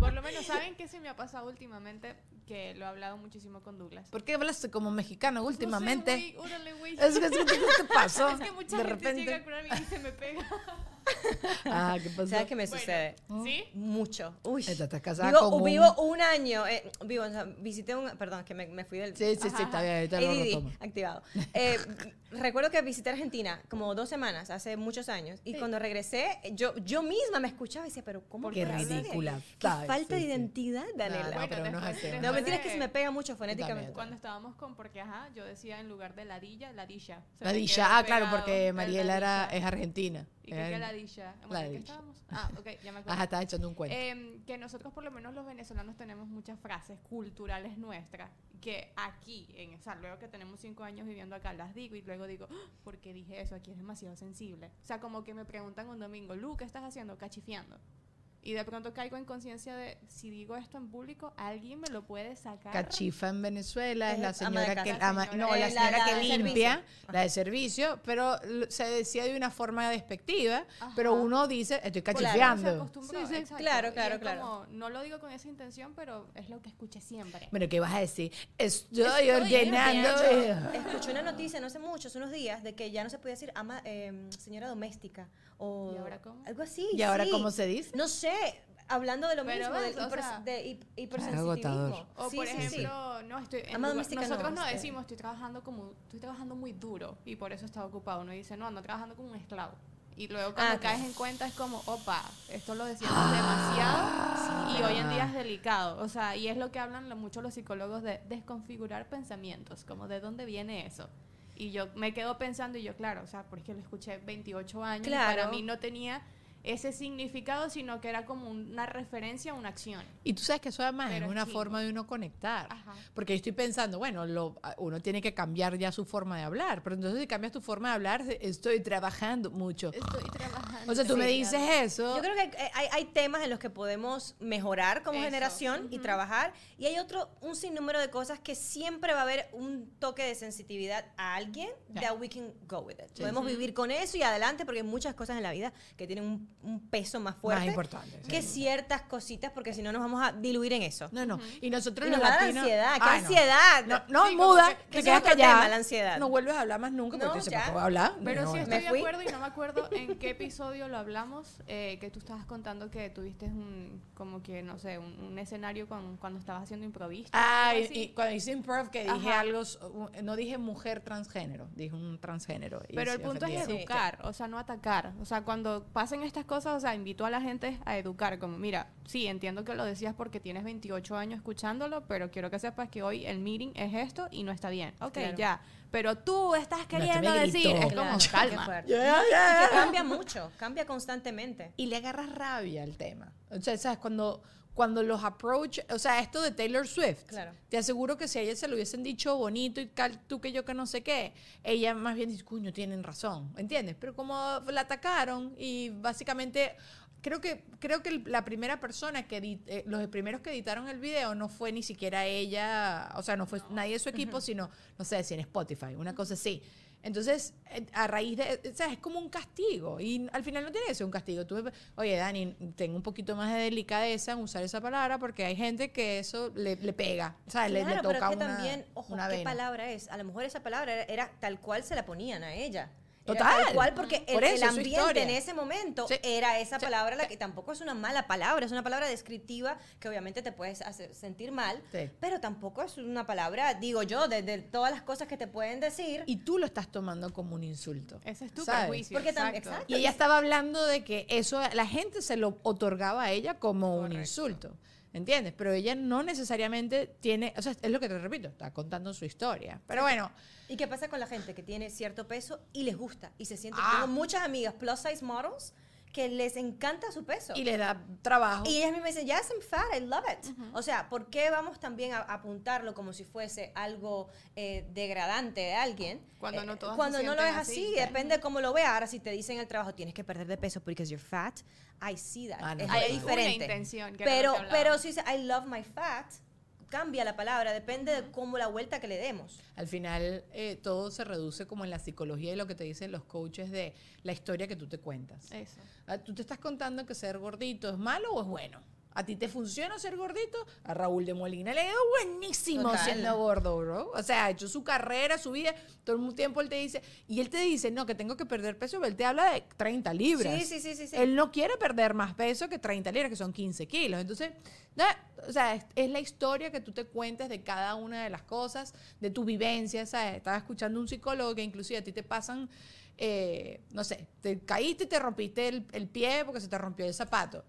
Por lo menos, ¿saben qué se me ha pasado últimamente? Que lo he hablado muchísimo con Douglas. ¿Por qué hablaste como mexicano últimamente? No sé, güey, órale, güey. Es que, es que, ¿qué te pasó? [laughs] Es que mucha de gente repente. llega a curarme y se me pega. [laughs] [laughs] Ah, ¿qué pasó? ¿Sabes qué me Bueno, sucede? ¿Sí? Mucho. Uy. Esta está casada Vivo, con un- vivo un año. eh, vivo, o sea, visité un. Perdón, que me, me fui del. Sí, sí, sí, está bien, ahorita lo ADD, retomo. activado. Eh, [laughs] recuerdo que visité Argentina como dos semanas, hace muchos años, y cuando regresé, yo, yo misma me escuchaba y decía, pero ¿cómo Qué puede ser? ridícula. Qué Ay, falta sí, de sí. identidad, Daniela. No, Bueno, pero no es así. después No, mentira, es que se me pega mucho fonéticamente. Cuando estábamos con, porque ajá, yo decía en lugar de ladilla, ladilla. Se La me Disha. quedó Ah, claro, pegado porque el Mariela era, ladilla. es argentina. ¿Y Eh, es ladilla? Ah, ok, ya me [laughs] acuerdo. Ajá, estaba echando un cuento. Em, que nosotros por lo menos los venezolanos tenemos muchas frases culturales nuestras que aquí, en, o sea, luego que tenemos cinco años viviendo acá, las digo y luego digo, "Ah, ¿por qué dije eso? Aquí es demasiado sensible. O sea, como que me preguntan un domingo, Lu, ¿qué estás haciendo? Cachifiando. Y de pronto caigo en conciencia de, si digo esto en público, alguien me lo puede sacar. Cachifa en Venezuela es la Es ama de señora que ama- no, la Eh, la- señora la que limpia, la de servicio, pero se decía de una forma despectiva, Ajá. pero uno dice, estoy Claro, Se cachifiando. acostumbró, Sí, sí. Claro, Y claro, es claro. como, no lo digo con esa intención, pero es lo que escuché siempre. Bueno, ¿qué vas a decir? Estoy, Estoy ordenando. ordenando. [laughs] Escuché una noticia no hace mucho, hace unos días, de que ya no se podía decir ama, eh, señora doméstica o ¿Y ahora cómo? algo así. ¿Y ahora cómo se dice? No sé, hablando de lo Pero mismo, ves, del hiper- sea- de hipersensitivismo. O Sí, por sí, sí. ejemplo, no, estoy en Ama lugar- doméstica nosotros no, no, decimos estoy trabajando como estoy trabajando muy duro y por eso está ocupado. Uno dice, no, ando trabajando como un esclavo. Y luego cuando Ah, caes en cuenta es como, opa, esto lo decimos demasiado y hoy en día es delicado. O sea, y es lo que hablan lo- mucho los psicólogos de desconfigurar pensamientos, como de dónde viene eso. Y yo me quedo pensando y yo, claro, o sea, porque lo escuché 28 años y para mí no tenía ese significado, sino que era como una referencia a una acción. Y tú sabes que eso además Pero es una forma de uno conectar. Ajá. Porque yo estoy pensando, bueno, lo- uno tiene que cambiar ya su forma de hablar. Pero entonces si cambias tu forma de hablar, estoy trabajando mucho. Estoy trabajando. O sea, tú me dices eso. Yo creo que hay, hay- hay temas en los que podemos mejorar como Eso, generación y ujú. trabajar. Y hay otro, un sinnúmero de cosas que siempre va a haber un toque de sensitividad a alguien Ya. that we can go with it. Podemos vivir con eso y adelante porque hay muchas cosas en la vida que tienen un, un peso más fuerte Más importante. sí. que ciertas cositas porque si no nos vamos a diluir en eso. No, no. Y nosotros Y los nos da latinos. ansiedad. ¿Qué Ay, no. ansiedad? No, no, Sí, como muda, que- te que quedas callada. la ansiedad. No vuelves a hablar más nunca porque No, te dices, ya. ¿para qué voy a hablar? Pero No, sí no. estoy Me de acuerdo y no me acuerdo en qué [laughs] episodio episodio lo hablamos, eh, que tú estabas contando que tuviste un, como que, no sé, un, un escenario con, cuando estabas haciendo improviso. Ah, y, y cuando hice improv que dije Ajá. algo, no dije mujer transgénero, dije un transgénero. Pero el punto es educar, o sea, no atacar. O sea, cuando pasen estas cosas, o sea, invito a la gente a educar. Como, mira, sí, entiendo que lo decías porque tienes 28 años escuchándolo, pero quiero que sepas que hoy el meeting es esto y no está bien. Ok, Claro. ya. Pero tú estás este queriendo me decir, gritó. es como, Claro, qué calma. fuerte. Ya, ya, Y ya. que cambia mucho, cambia constantemente. y le agarras rabia al tema. O sea, ¿sabes? Cuando, cuando los approach, o sea, esto de Taylor Swift, Claro. te aseguro que si a ella se lo hubiesen dicho bonito y cal, tú que yo que no sé qué, ella más bien dice, cuño, tienen razón, ¿entiendes? Pero como la atacaron y básicamente... Creo que, creo que la primera persona que edit- eh, los primeros que editaron el video no fue ni siquiera ella, o sea, no fue nadie de su equipo, sino, no sé, si en Spotify, una cosa así. Entonces, eh, a raíz de, o sea, es como un castigo y al final no tiene que ser un castigo. Tú, oye, Dani, tengo un poquito más de delicadeza en usar esa palabra porque hay gente que eso le, le pega, ¿sabes? Le- le, Claro, toca pero es que una, también, ojo, una ¿qué vena. palabra es? A lo mejor esa palabra era, era tal cual se la ponían a ella. Total. tal cual, porque el, Por eso, ambiente en ese momento Sí. era esa Sí. palabra, la que tampoco es una mala palabra, es una palabra descriptiva que obviamente te puedes hacer sentir mal, Sí. pero tampoco es una palabra, digo yo, de, de todas las cosas que te pueden decir. Y tú lo estás tomando como un insulto. Ese es tu ¿sabes? prejuicio. Porque exacto. exacto. Y ella estaba hablando de que eso la gente se lo otorgaba a ella como un insulto. ¿Entiendes? Pero ella no necesariamente tiene, o sea, es lo que te repito, está contando su historia. Pero bueno, ¿Y qué pasa con la gente que tiene cierto peso y les gusta y se siente? Ah. Tengo muchas amigas plus size models que les encanta su peso. y le da trabajo. Y ellas mismas dicen, yes, I'm fat, I love it. O sea, ¿por qué vamos también a apuntarlo como si fuese algo eh, degradante de alguien? Cuando Eh, no todas Cuando se no lo es así, así. depende de cómo lo veas. Ahora, si te dicen en el trabajo, tienes que perder de peso because you're fat, I see that. Ah, no, es. Hay una diferente. intención, que pero, pero si dice, I love my fat, cambia la palabra, depende de cómo la vuelta que le demos. Al final, eh, todo se reduce como en la psicología y lo que te dicen los coaches de la historia que tú te cuentas. Eso. Ah, ¿Tú te estás contando que ser gordito es malo o es bueno? ¿A ti te funciona ser gordito? A Raúl de Molina le ha ido buenísimo Total. siendo gordo, bro. O sea, ha hecho su carrera, su vida. Todo el tiempo él te dice, y él te dice, no, que tengo que perder peso, pero él te habla de 30 libras. Sí, sí, sí, sí, sí. Él no quiere perder más peso que 30 libras, que son 15 kilos. Entonces, no, o sea, es, es la historia que tú te cuentes de cada una de las cosas, de tu vivencia, ¿sabes? Estaba escuchando un psicólogo que inclusive a ti te pasan, eh, no sé, te caíste y te rompiste el, el pie porque se te rompió el zapato.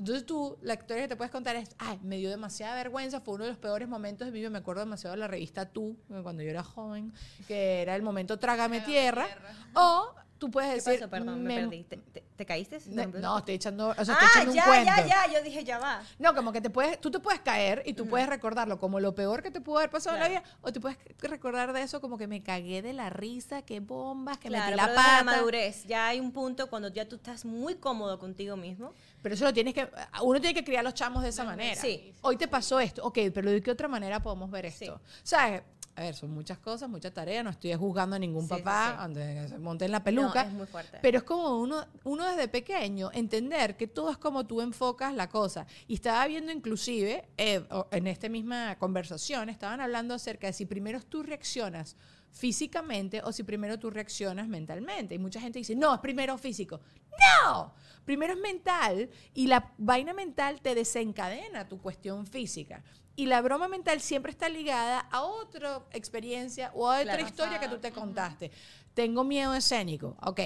Entonces tú, la historia que te puedes contar es, ay, me dio demasiada vergüenza, fue uno de los peores momentos de mi vida, me acuerdo demasiado de la revista Tú, cuando yo era joven, que era el momento Trágame Tierra, o tú puedes ¿Qué decir, pasó? Perdón, me, me- perdí. ¿Te, te- te caíste? ¿Te- No, estoy echando, o sea, estoy ah, echando ya, un cuento. ya, ya. Yo dije, ya va. No, como que te puedes, tú te puedes caer y tú puedes recordarlo como lo peor que te pudo haber pasado en Claro. la vida, o te puedes recordar de eso como que me cagué de la risa, qué bombas, que Claro, metí la pata. la madurez. Ya hay un punto cuando ya tú estás muy cómodo contigo mismo. Pero eso lo tienes que, uno tiene que criar a los chamos de esa manera. Sí. Hoy te pasó esto, ok, pero ¿de qué otra manera podemos ver Sí. esto? ¿Sabes? A ver, son muchas cosas, mucha tarea, no estoy juzgando a ningún Sí, sí, papá sí. antes de que se monte en la peluca. No, es muy fuerte. Pero es como uno, uno desde pequeño entender que todo es como tú enfocas la cosa. Y estaba viendo inclusive, eh, en esta misma conversación, estaban hablando acerca de si primero tú reaccionas físicamente o si primero tú reaccionas mentalmente. Y mucha gente dice, no, es primero físico. No, primero es mental y la vaina mental te desencadena tu cuestión física. Y la broma mental siempre está ligada a otra experiencia o a otra Claro. historia que tú te contaste. Tengo miedo escénico. Ok.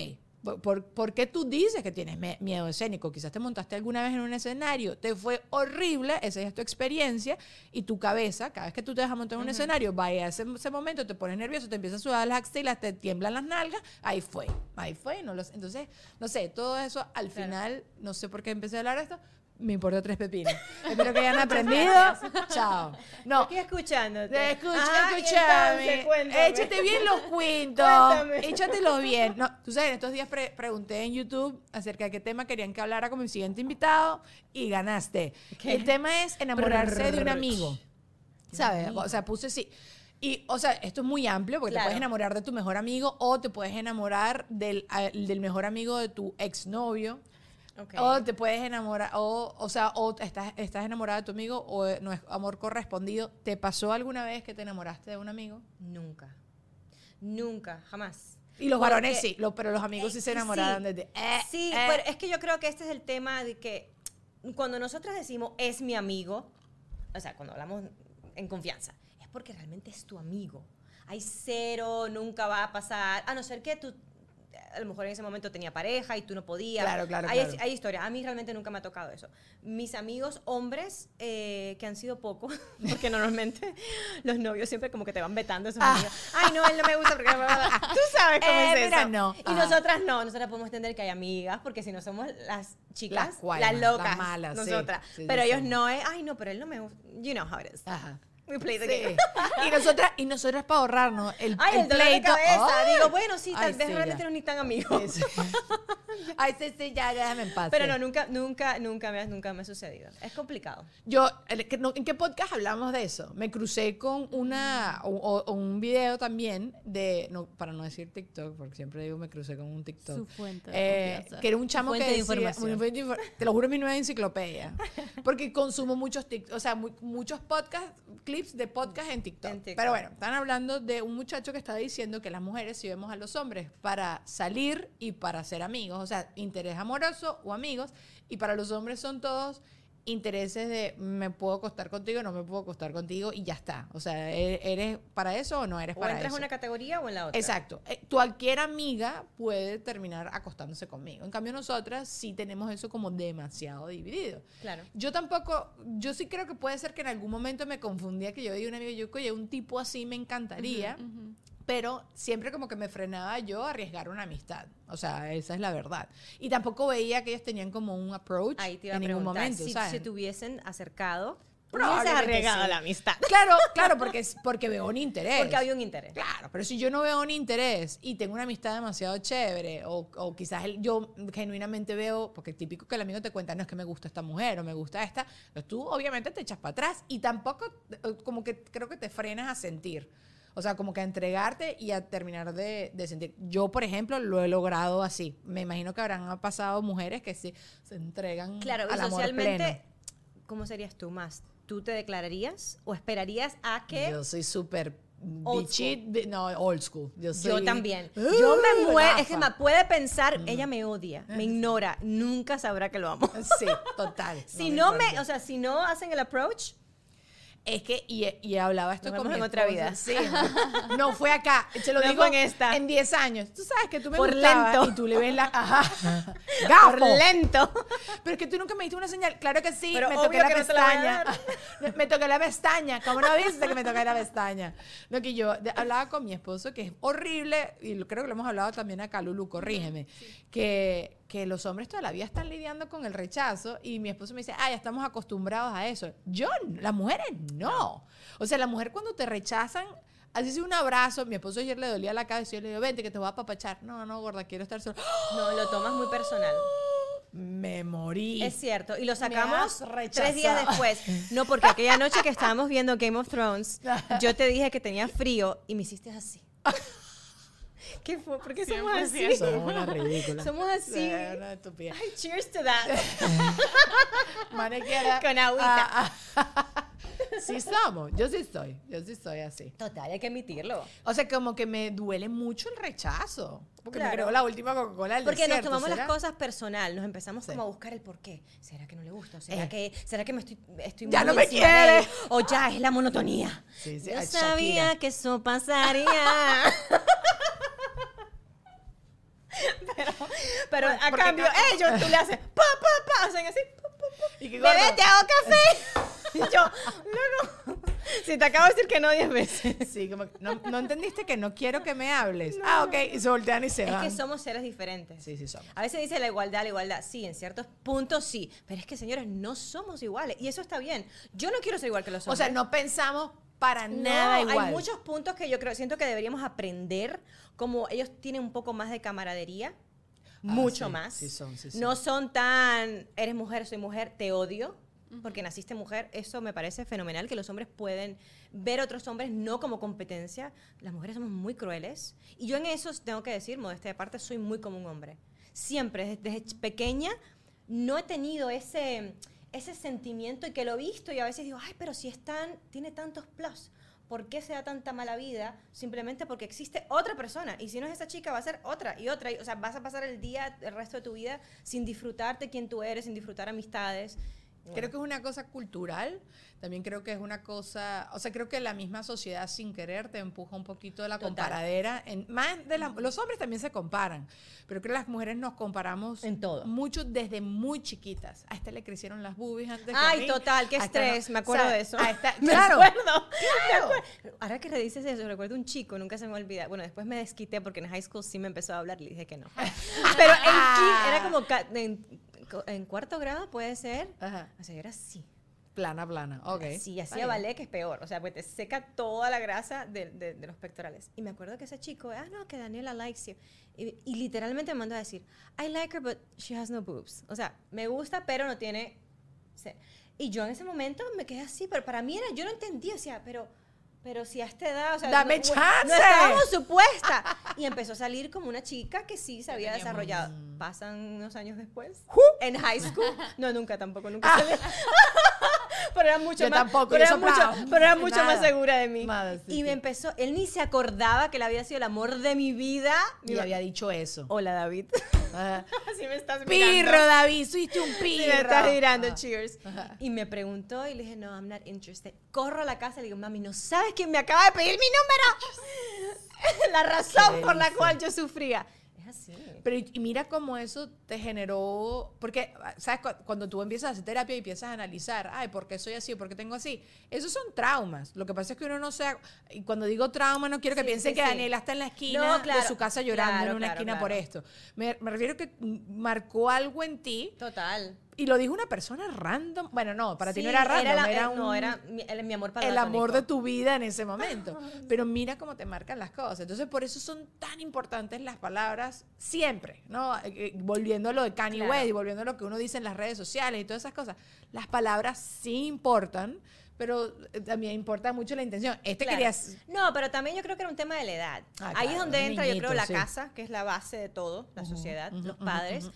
¿Por, por, qué tú dices que tienes miedo escénico? Quizás te montaste alguna vez en un escenario, te fue horrible, esa es tu experiencia, y tu cabeza, cada vez que tú te a montar en un escenario, vaya a ese, ese momento, te pones nervioso, te empiezan a sudar las axilas, te tiemblan las nalgas, ahí fue, ahí fue. No lo, sé. entonces, no sé, todo eso al final, no sé por qué empecé a hablar de esto, me importa tres pepinos. [laughs] Espero que hayan aprendido. Chao. No, Aquí escuchándote. te escucha, Ajá, y escúchame. entonces. Échate bien los [laughs] cuentos. Cuéntame. Échatelos bien. No, tú sabes, en estos días pre- pregunté en YouTube acerca de qué tema querían que hablara con mi siguiente invitado y ganaste. El tema es enamorarse de un amigo. ¿Sabes? O sea, puse sí. Y, o sea, esto es muy amplio porque Claro. te puedes enamorar de tu mejor amigo o te puedes enamorar del, del mejor amigo de tu exnovio. O te puedes enamorar, o, o sea, o estás, estás enamorada de tu amigo o no es amor correspondido. ¿Te pasó alguna vez que te enamoraste de un amigo? Nunca. Nunca, jamás. Y los varones sí, lo- pero los amigos sí se enamoraron sí. desde... eh, Sí, eh. pero es que yo creo que este es el tema de que cuando nosotras decimos es mi amigo, o sea, cuando hablamos en confianza, es porque realmente es tu amigo. Hay cero, nunca va a pasar, a no ser que tú a lo mejor en ese momento tenía pareja y tú no podías. Claro, claro, Hay, claro. hay historias. A mí realmente nunca me ha tocado eso. Mis amigos hombres, eh, que han sido pocos, [laughs] porque normalmente los novios siempre como que te van vetando esos amigos. Ay, no, él no me gusta porque... Tú sabes cómo Ah. Eh, es mira, eso. no. Y Ajá. nosotras no. Nosotras podemos entender que hay amigas, porque si no somos las chicas, Las las, locas, las malas, nosotras. Sí, Pero sí, ellos sí. no es, ay, no, pero él no me gusta. You know how it is. Ajá. We play the Sí. game. y nosotras, y nosotras para ahorrarnos el, Ay, el, dolor de pleito. cabeza. ¡ay! Digo, bueno, sí, tal Ay, vez sí, realmente ya. no ni tan amigos. Sí. [laughs] Ay, sí, sí, ya, ya déjame en paz. Pero no, nunca, nunca, nunca me, ha- nunca me ha sucedido. Es complicado. Yo, ¿en qué- no, ¿en qué podcast hablamos de eso? Me crucé con una, o, un video también de, no, para no decir TikTok, porque siempre digo me crucé con un TikTok. Su fuente de Eh, que era un chamo Fuente que de decía, información. de infor- te lo juro es mi nueva enciclopedia, [laughs] porque consumo muchos TikTok, o sea, mu- muchos podcast, clips de podcast en TikTok. En TikTok. Pero bueno, están hablando de un muchacho que estaba diciendo que las mujeres si vemos a los hombres para salir y para ser amigos, o sea, interés amoroso o amigos, y para los hombres son todos intereses de me puedo acostar contigo, no me puedo acostar contigo y ya está. O sea, ¿e- ¿eres para eso o no eres O para entras eso? en una categoría o en la otra. Exacto. Eh, Cualquier amiga puede terminar acostándose conmigo. En cambio, nosotras sí tenemos eso como demasiado dividido. Claro. Yo tampoco, yo sí creo que puede ser que en algún momento me confundía que yo diga un amigo, yo, oye, un tipo así me encantaría, Ujú. Pero siempre como que me frenaba yo a arriesgar una amistad. O sea, esa es la verdad. Y tampoco veía que ellos tenían como un approach Ahí te iba a en ningún preguntar. momento. si ¿sabes? se te hubiesen acercado, hubieses Probablemente arriesgado sí. la amistad. Claro, [laughs] claro, porque, es- porque veo un interés. Porque había un interés. Claro, pero si yo no veo un interés y tengo una amistad demasiado chévere, o, o quizás el- yo genuinamente veo, porque es típico que el amigo te cuenta, no es que me gusta esta mujer o me gusta esta, pues tú obviamente te echas para atrás y tampoco, eh, como que creo que te frenas a sentir. O sea, como que a entregarte y a terminar de, de sentir. Yo, por ejemplo, lo he logrado así. Me imagino que habrán pasado mujeres que sí se entregan Claro, y al amor socialmente, pleno. ¿cómo serías tú más? ¿Tú te declararías o esperarías a que Yo soy súper Old bi- no, old school. Yo, Yo soy- también. ¡Ah! Yo me muero. Es que me puede pensar, ella me odia, me ignora, nunca sabrá que lo amo. Sí, total. [laughs] Si no me, importa. o sea, si no hacen el approach, Es que, y, y hablaba esto Nos con vemos mi en otra esposo. vida. Sí. No fue acá. Se lo No digo fue en esta. En 10 años. Tú sabes que tú me Por gustabas lento. Y tú le ves la. Ajá. [laughs] por Gafo. lento. Pero es que tú nunca me diste una señal. Claro que sí. Pero me obvio toqué la que no te la voy a pestaña. [laughs] me toqué la pestaña. ¿Cómo no viste que me toqué la pestaña? Lo que yo de- hablaba con mi esposo, que es horrible, y lo- creo que lo hemos hablado también acá, Lulu, corrígeme, que, que los hombres toda la vida están lidiando con el rechazo, y mi esposo me dice, ah, ya estamos acostumbrados a eso. Yo, las mujeres no. O sea, la mujer cuando te rechazan, así sea un abrazo, mi esposo ayer le dolía la cabeza y yo le digo, vente que te voy a apapachar. No, no, gorda, quiero estar solo. No, lo tomas muy personal. Me morí. Es cierto. Y lo sacamos tres días después. No, porque aquella noche que estábamos viendo Game of Thrones, [laughs] yo te dije que tenía frío y me hiciste así. [laughs] ¿Qué fue? ¿Por qué somos así? 100%. [laughs] Somos una ridícula. Somos así. Sí, una estupidez. Ay, cheers to that. [laughs] Maniquera. Con agüita. Ah, ah. [laughs] sí somos. Yo sí estoy. Yo sí estoy así. Total, hay que admitirlo. O sea, como que me duele mucho el rechazo. Porque me Claro. creó la última Coca-Cola Porque nos desierto, tomamos las ¿será? cosas personal, nos empezamos Sí. como a buscar el por qué. ¿Será que no le gusta? ¿Será, Eh. que, ¿será que me estoy, estoy Ya no me quiere. O ya es la monotonía. Sí, sí, Yo ay, sabía Shakira. que eso pasaría. [laughs] pero pero a porque cambio, ca- ellos tú le haces pa, pa, pa, hacen así. pa, pa, pa. Y que Bebé, te hago café. [laughs] Y yo, no, no. Si te acabo de decir que no 10 veces. Sí, como no, no entendiste que no quiero que me hables. Ah, ok. Y se voltean y se Es van. que somos seres diferentes. Sí, sí somos. A veces dice la igualdad, la igualdad. Sí, en ciertos puntos sí. Pero es que, señores, no somos iguales. Y eso está bien. Yo no quiero ser igual que los O hombres. sea, no pensamos para No, nada igual. Hay muchos puntos que yo creo, siento que deberíamos aprender. Como ellos tienen un poco más de camaradería. mucho Ah, sí, más. sí son, sí No son. tan, eres mujer, soy mujer, te odio. Porque naciste mujer, eso me parece fenomenal, que los hombres pueden ver a otros hombres no como competencia. Las mujeres somos muy crueles. Y yo en eso tengo que decir, modestia de parte, soy muy como un hombre. Siempre, desde, pequeña, no he tenido ese, ese sentimiento y que lo he visto y a veces digo, ay, pero si es tan, tiene tantos plus. ¿por qué se da tanta mala vida? Simplemente porque existe otra persona. Y si no es esa chica, va a ser otra y otra. y- o sea, vas a pasar el día, el resto de tu vida, sin disfrutarte quién tú eres, sin disfrutar amistades. Creo que es una cosa cultural, también creo que es una cosa, o sea, creo que la misma sociedad sin querer te empuja un poquito de la Total. comparadera. En, más de la- los hombres también se comparan, pero creo que las mujeres nos comparamos En todo. mucho desde muy chiquitas. A esta le crecieron las boobies antes que a Ay, mí. total, qué esta no. estrés, me acuerdo O sea, de eso. esta- [laughs] Me claro, acuerdo, me acuerdo. Ahora que dices eso, recuerdo un chico, nunca se me olvida. Bueno, después me desquité porque en high school sí me empezó a hablar y le dije que no. [laughs] Pero en era como en, en cuarto grado, puede ser. Ajá. O sea, yo era así. Plana, plana. Ok. Sí, hacía ballet, que es peor. O sea, pues te seca toda la grasa de, de- de los pectorales. Y me acuerdo que ese chico, ah, no, que Daniela likes you. Y, y literalmente me mandó a decir, I like her, but she has no boobs. O sea, me gusta, pero no tiene... Y yo en ese momento me quedé así, pero para mí era, yo no entendía, o sea, pero... Pero si a esta edad, o sea, ¡Dame no, chance! no estábamos supuesta. [laughs] Y empezó a salir como una chica que sí se había teníamos- desarrollado. Pasan unos años después. En high school. No, nunca tampoco, nunca salí. [laughs] pero era mucho Yo más, tampoco, pero era mucho, pero era mucho más segura de mí. Nada, sí, y sí. me empezó, él ni se acordaba que él había sido el amor de mi vida. Y había dicho eso. Hola, David. [laughs] Así me estás mirando. Pirro, David, fuiste un Sí, pirro. me estás mirando, cheers. Ajá. Y me preguntó y le dije, no, I'm not interested. Corro a la casa y le digo, mami, ¿no sabes quién me acaba de pedir mi número? [laughs] la razón por la cual yo sufría. Es así. Pero y mira cómo eso te generó, porque, ¿sabes? Cu- Cuando tú empiezas a hacer terapia y empiezas a analizar, ay, ¿por qué soy así? ¿Por qué tengo así? Esos son traumas. Lo que pasa es que uno no se... Y cuando digo trauma, no quiero que Sí, piensen sí, que sí. Daniela está en la esquina No, claro, de su casa llorando claro, en una claro, esquina por esto. Me, me refiero que marcó algo en ti Total. Y lo dijo una persona random. Bueno, no, para ti no Sí, era random, la- era, eh, no, un- era mi, el- mi amor el amor de tu vida en ese momento. [laughs] Pero mira cómo te marcan las cosas. Entonces, por eso son tan importantes las palabras siempre, ¿no? Eh, eh, Volviendo a lo de Kanye Claro. West y volviendo a lo que uno dice en las redes sociales y todas esas cosas. Las palabras sí importan, pero eh, también importa mucho la intención. Este Claro. quería... No, pero también yo creo que era un tema de la edad. Ah, Ahí es donde entra, yo creo, la sí. casa, que es la base de todo, la sociedad, los padres.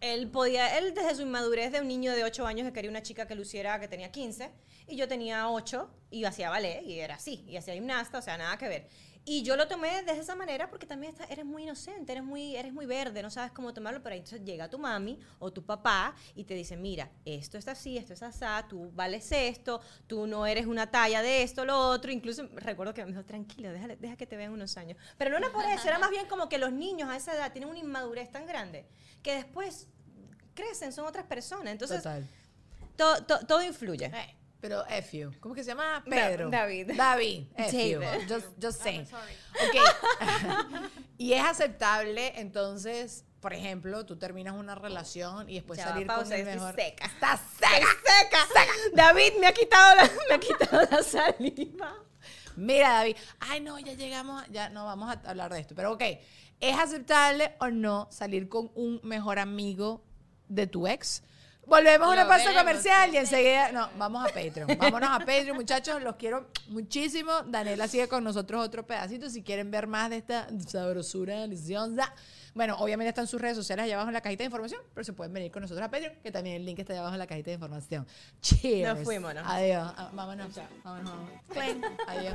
Él podía, él desde su inmadurez de un niño de 8 años que quería una chica que luciera que tenía 15, y yo tenía 8 y hacía ballet, y era así, y hacía gimnasta, o sea, nada que ver. Y yo lo tomé de esa manera porque también está- eres muy inocente, eres muy, eres muy verde, no sabes cómo tomarlo, pero ahí entonces llega tu mami o tu papá y te dice, mira, esto está así, esto es así, tú vales esto, tú no eres una talla de esto, lo otro. Incluso recuerdo que me dijo, tranquilo, déjale- deja que te vean unos años. Pero no era por eso, era más bien como que los niños a esa edad tienen una inmadurez tan grande que después crecen, son otras personas. Entonces, Total. to- to- todo influye. Eh, pero F you. ¿Cómo que se llama? Da- Pedro. David. David. [laughs] F you. Just, just saying. Ok. [laughs] y es aceptable, entonces, por ejemplo, tú terminas una relación y después Ya salir pausa, con el estoy mejor. seca. Estás Estoy seca. seca. David me ha quitado la, me ha quitado la saliva. Mira, David. Ay, no, ya llegamos. Ya no vamos a hablar de esto. Pero ok. ¿Es aceptable o no salir con un mejor amigo de tu ex? Volvemos a una pausa comercial y enseguida. No, vamos a Patreon. Vámonos a Patreon, muchachos. Los quiero muchísimo. Daniela sigue con nosotros otro pedacito. Si quieren ver más de esta sabrosura deliciosa. Bueno, obviamente están sus redes sociales allá abajo en la cajita de información, pero se pueden venir con nosotros a Patreon, que también el link está allá abajo en la cajita de información. Cheers. Nos fuimos, ¿no? Adiós. Ah, Vámonos. Vámonos. vámonos. Adiós.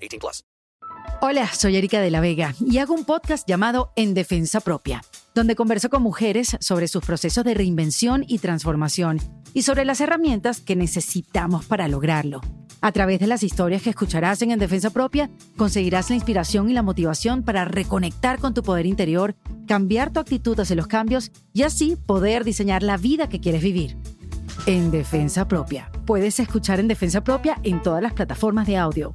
18 plus. Hola, soy Erika de la Vega y hago un podcast llamado En Defensa Propia, donde converso con mujeres sobre sus procesos de reinvención y transformación y sobre las herramientas que necesitamos para lograrlo. A través de las historias que escucharás en En Defensa Propia, conseguirás la inspiración y la motivación para reconectar con tu poder interior, cambiar tu actitud hacia los cambios y así poder diseñar la vida que quieres vivir. En Defensa Propia. Puedes escuchar En Defensa Propia en todas las plataformas de audio